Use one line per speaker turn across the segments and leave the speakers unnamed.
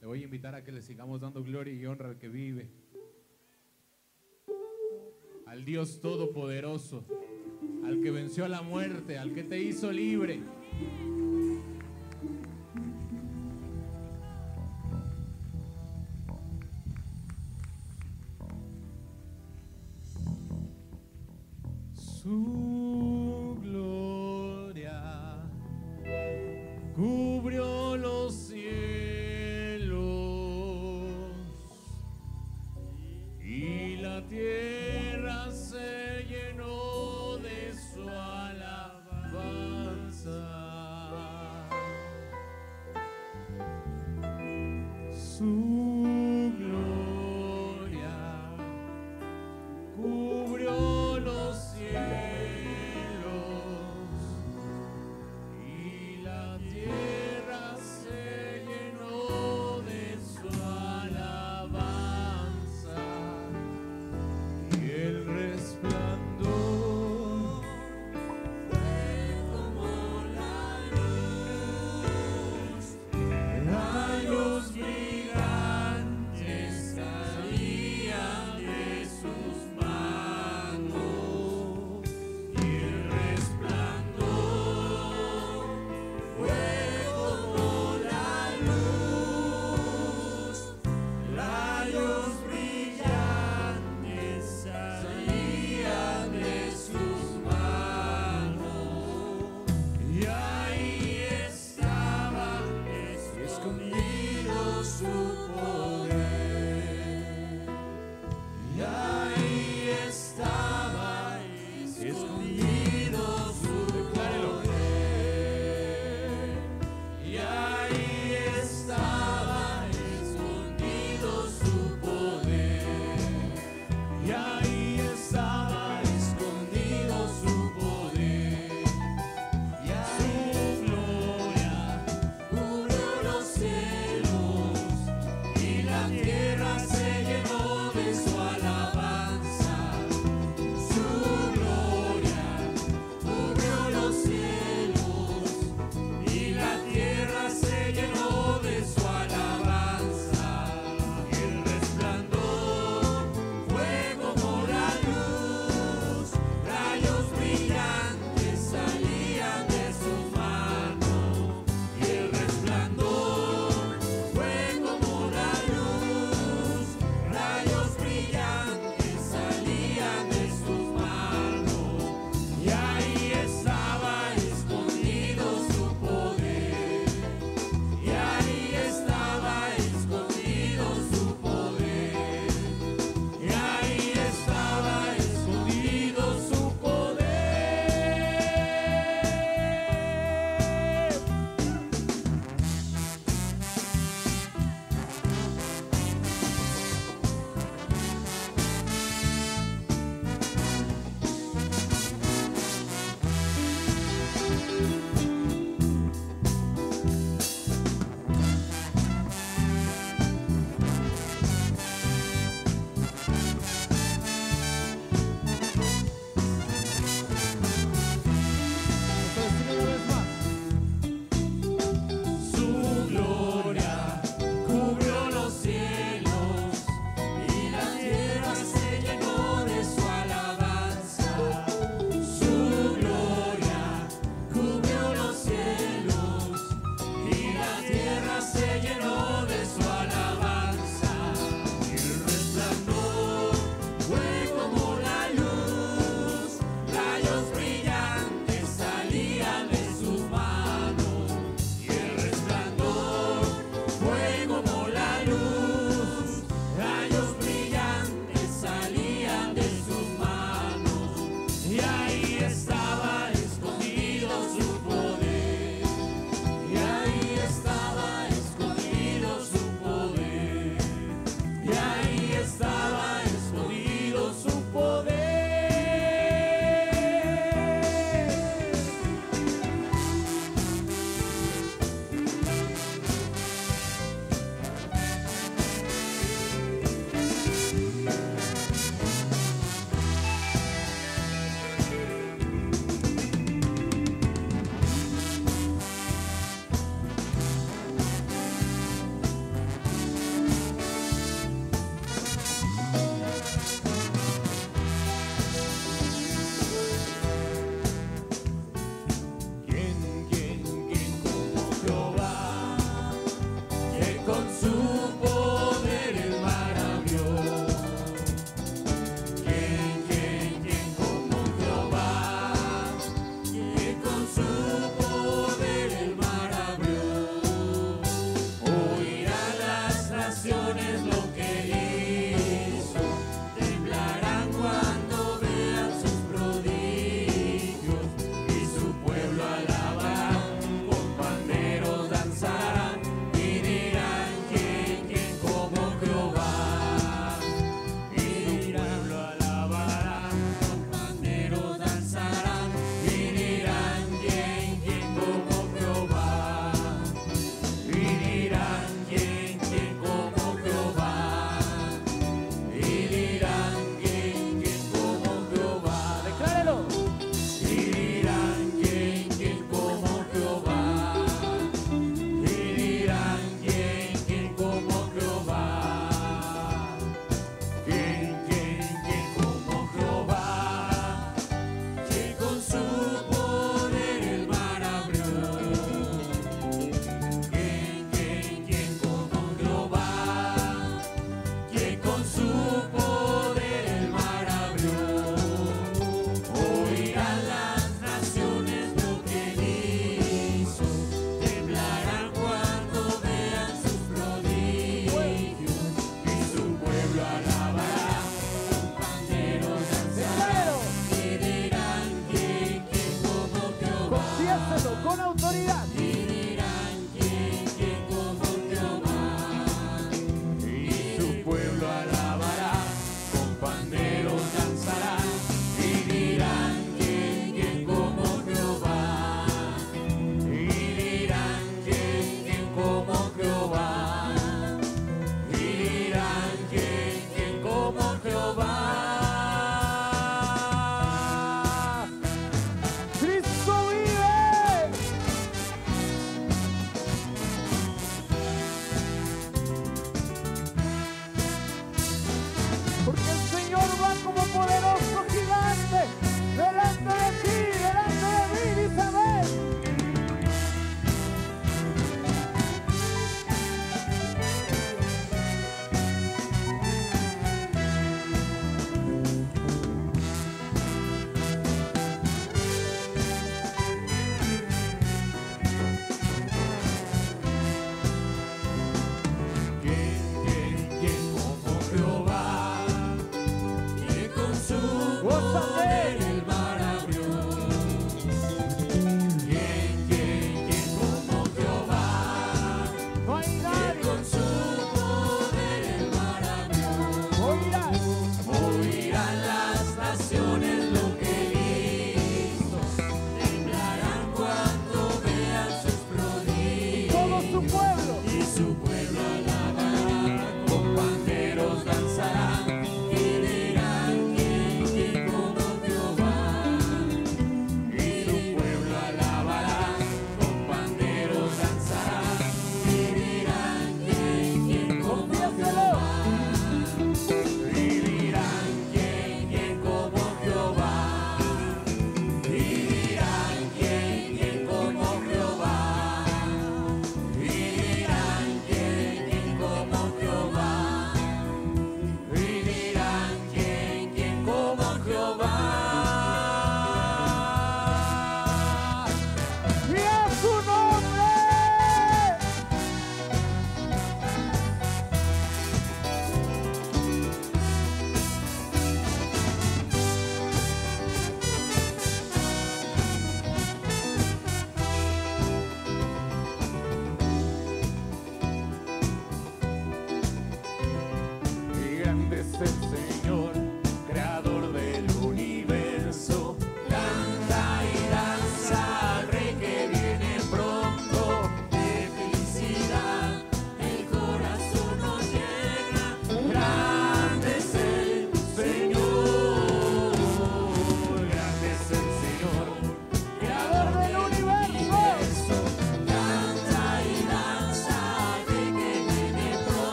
Le voy a invitar a que le sigamos dando gloria y honra al que vive. Al Dios Todopoderoso. Al que venció a la muerte. Al que te hizo libre.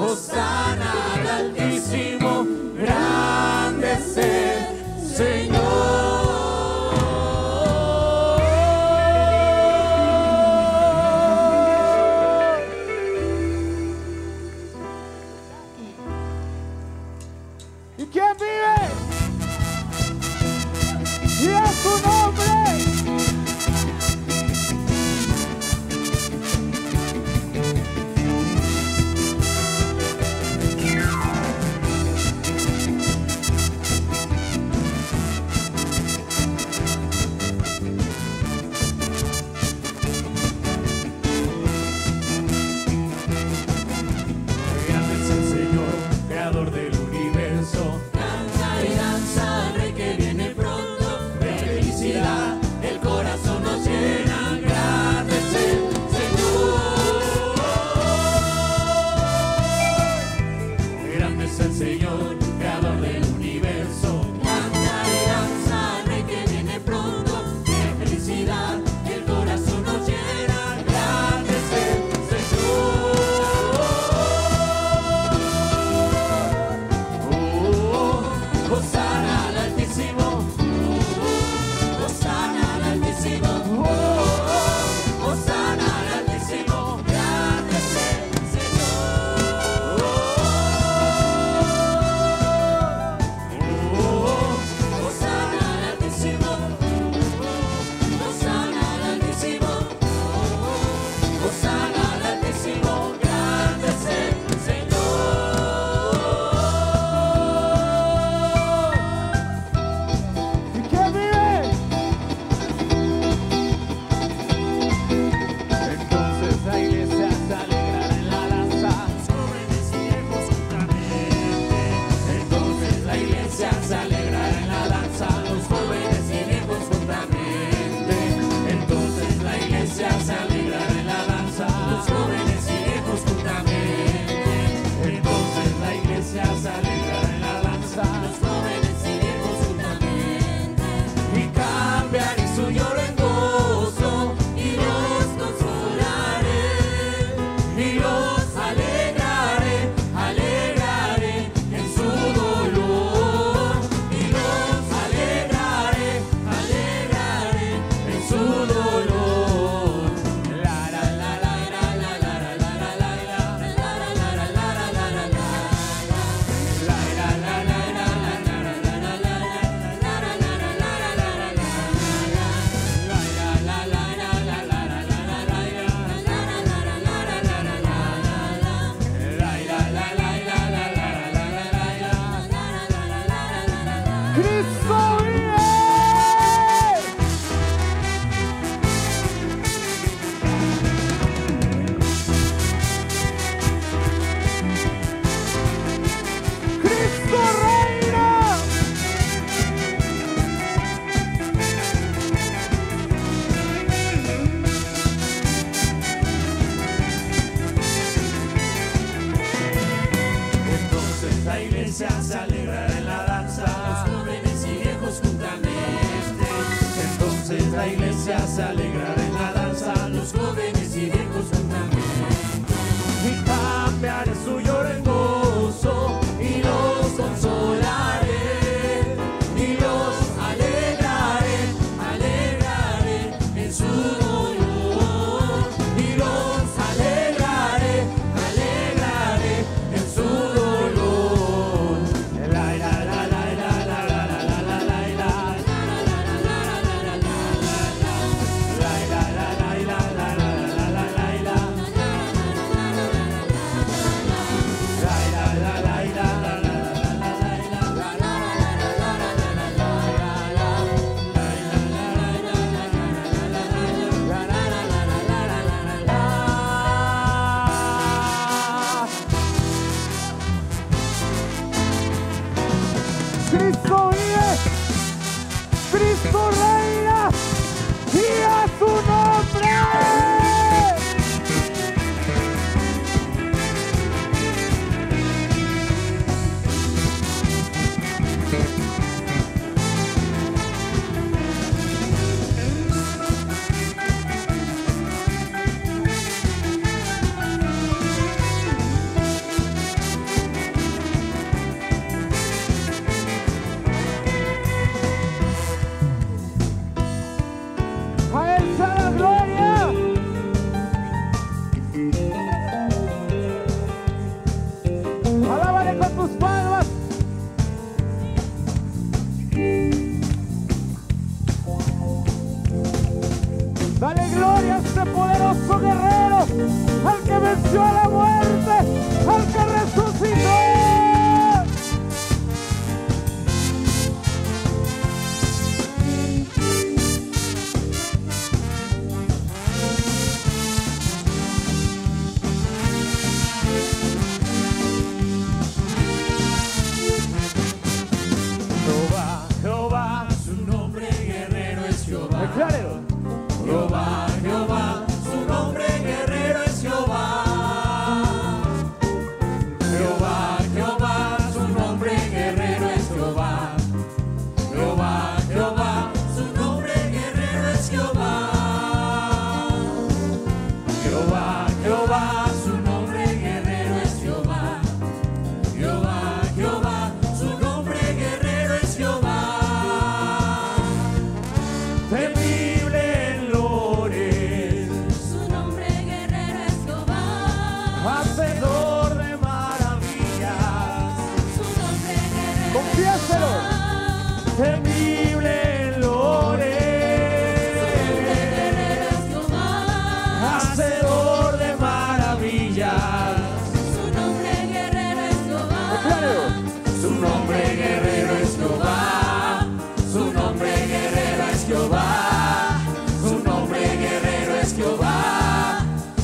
Osana al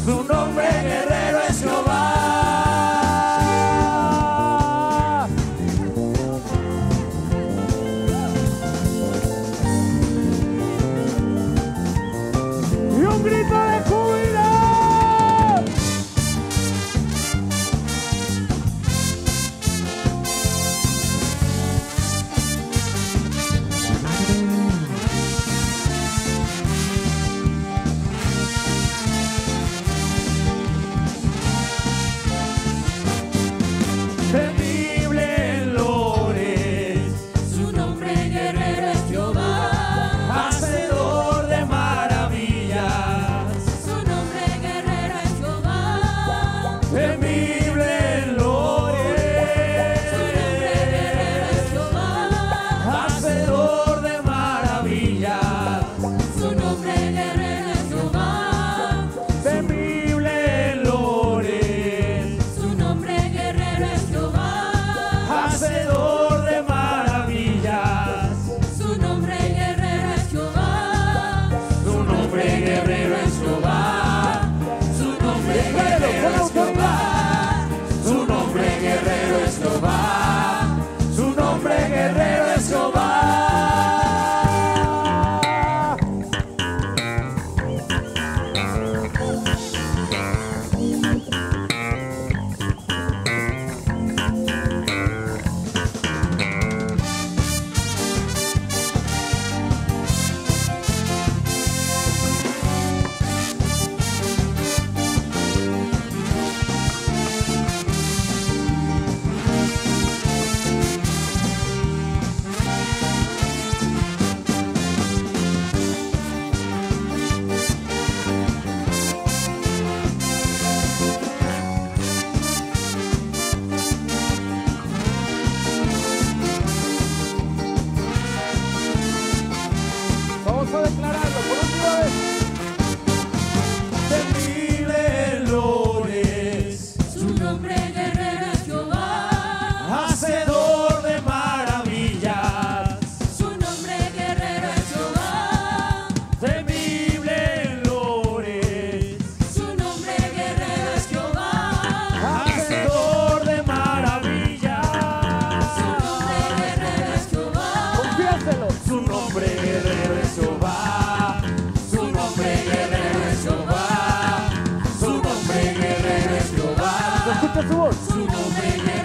de
Escuta esse.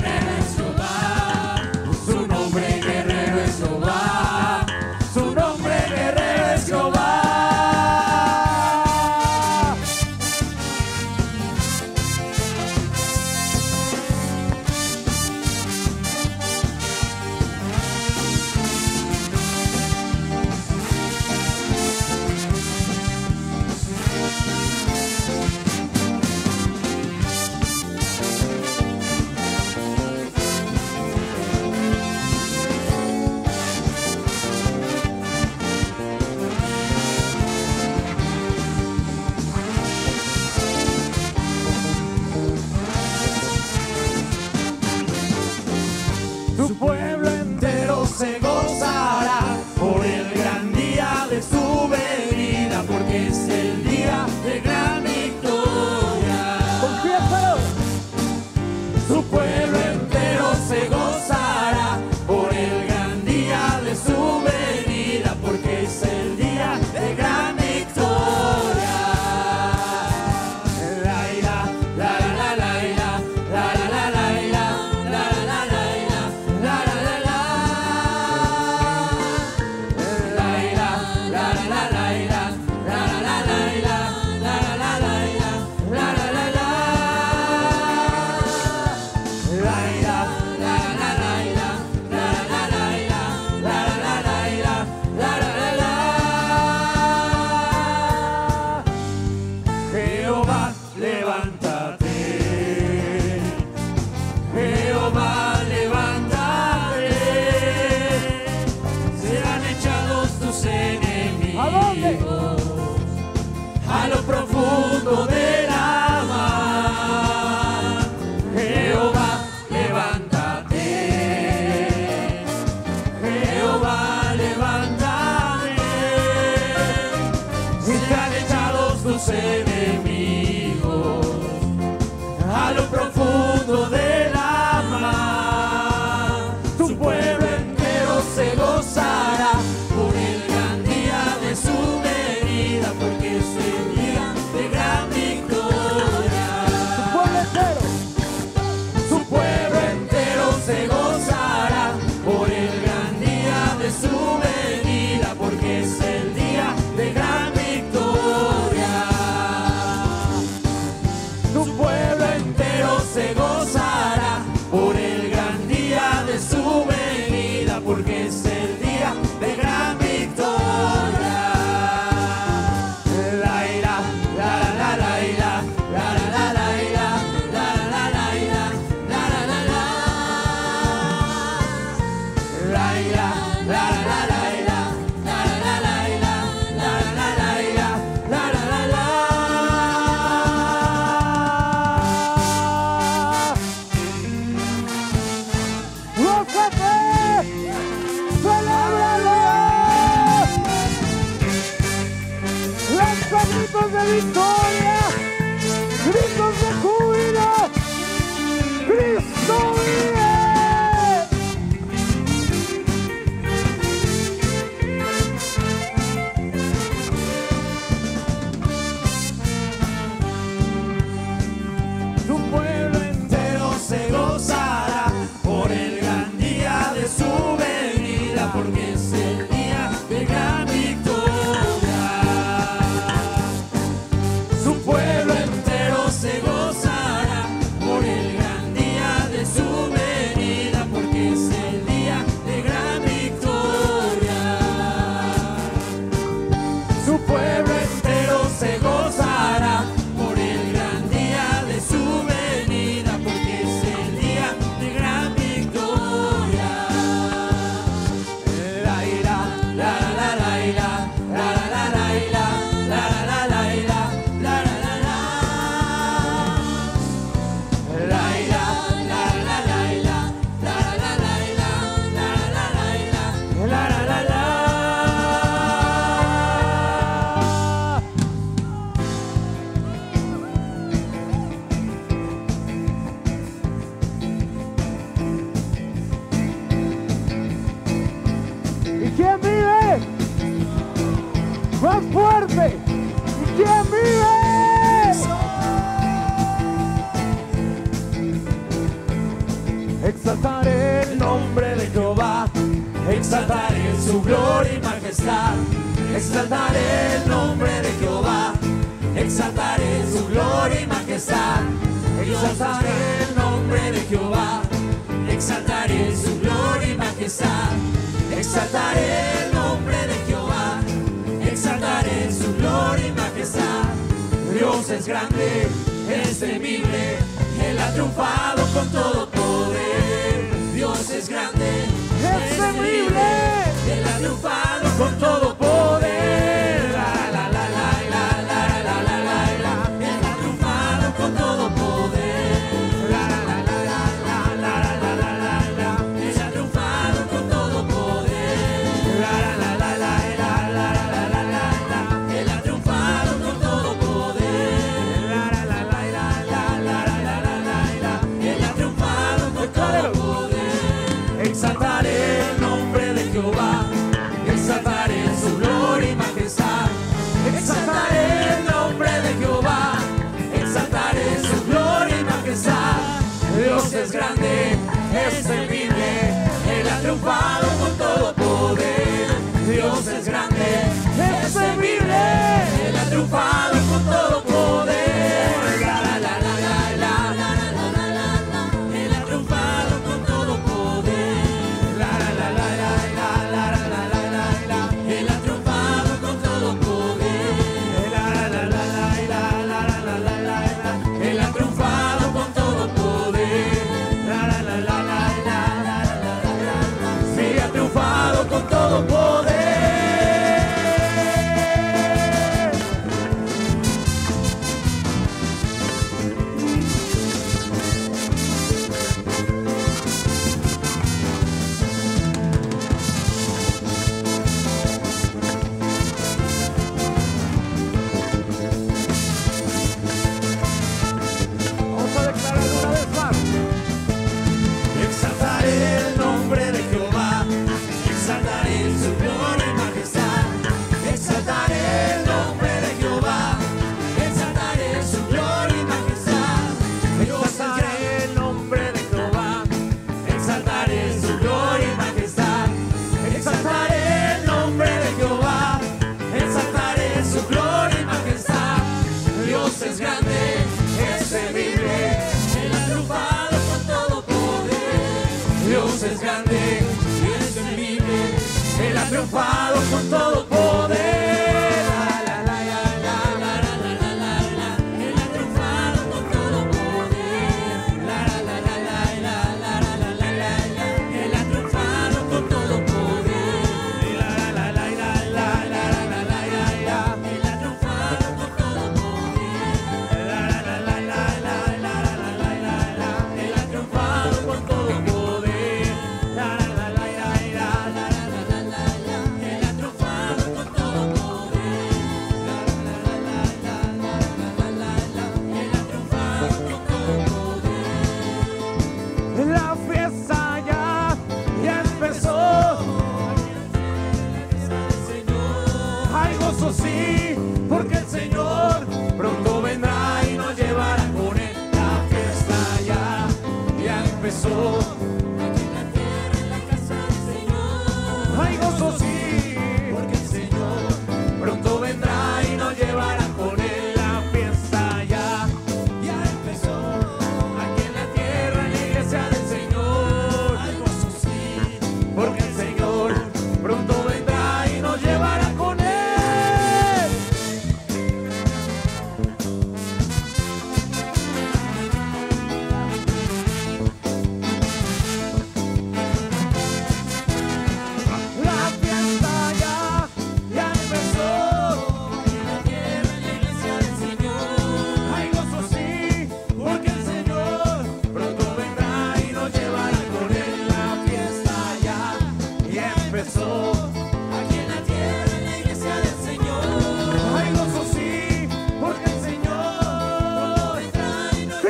fire.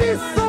This.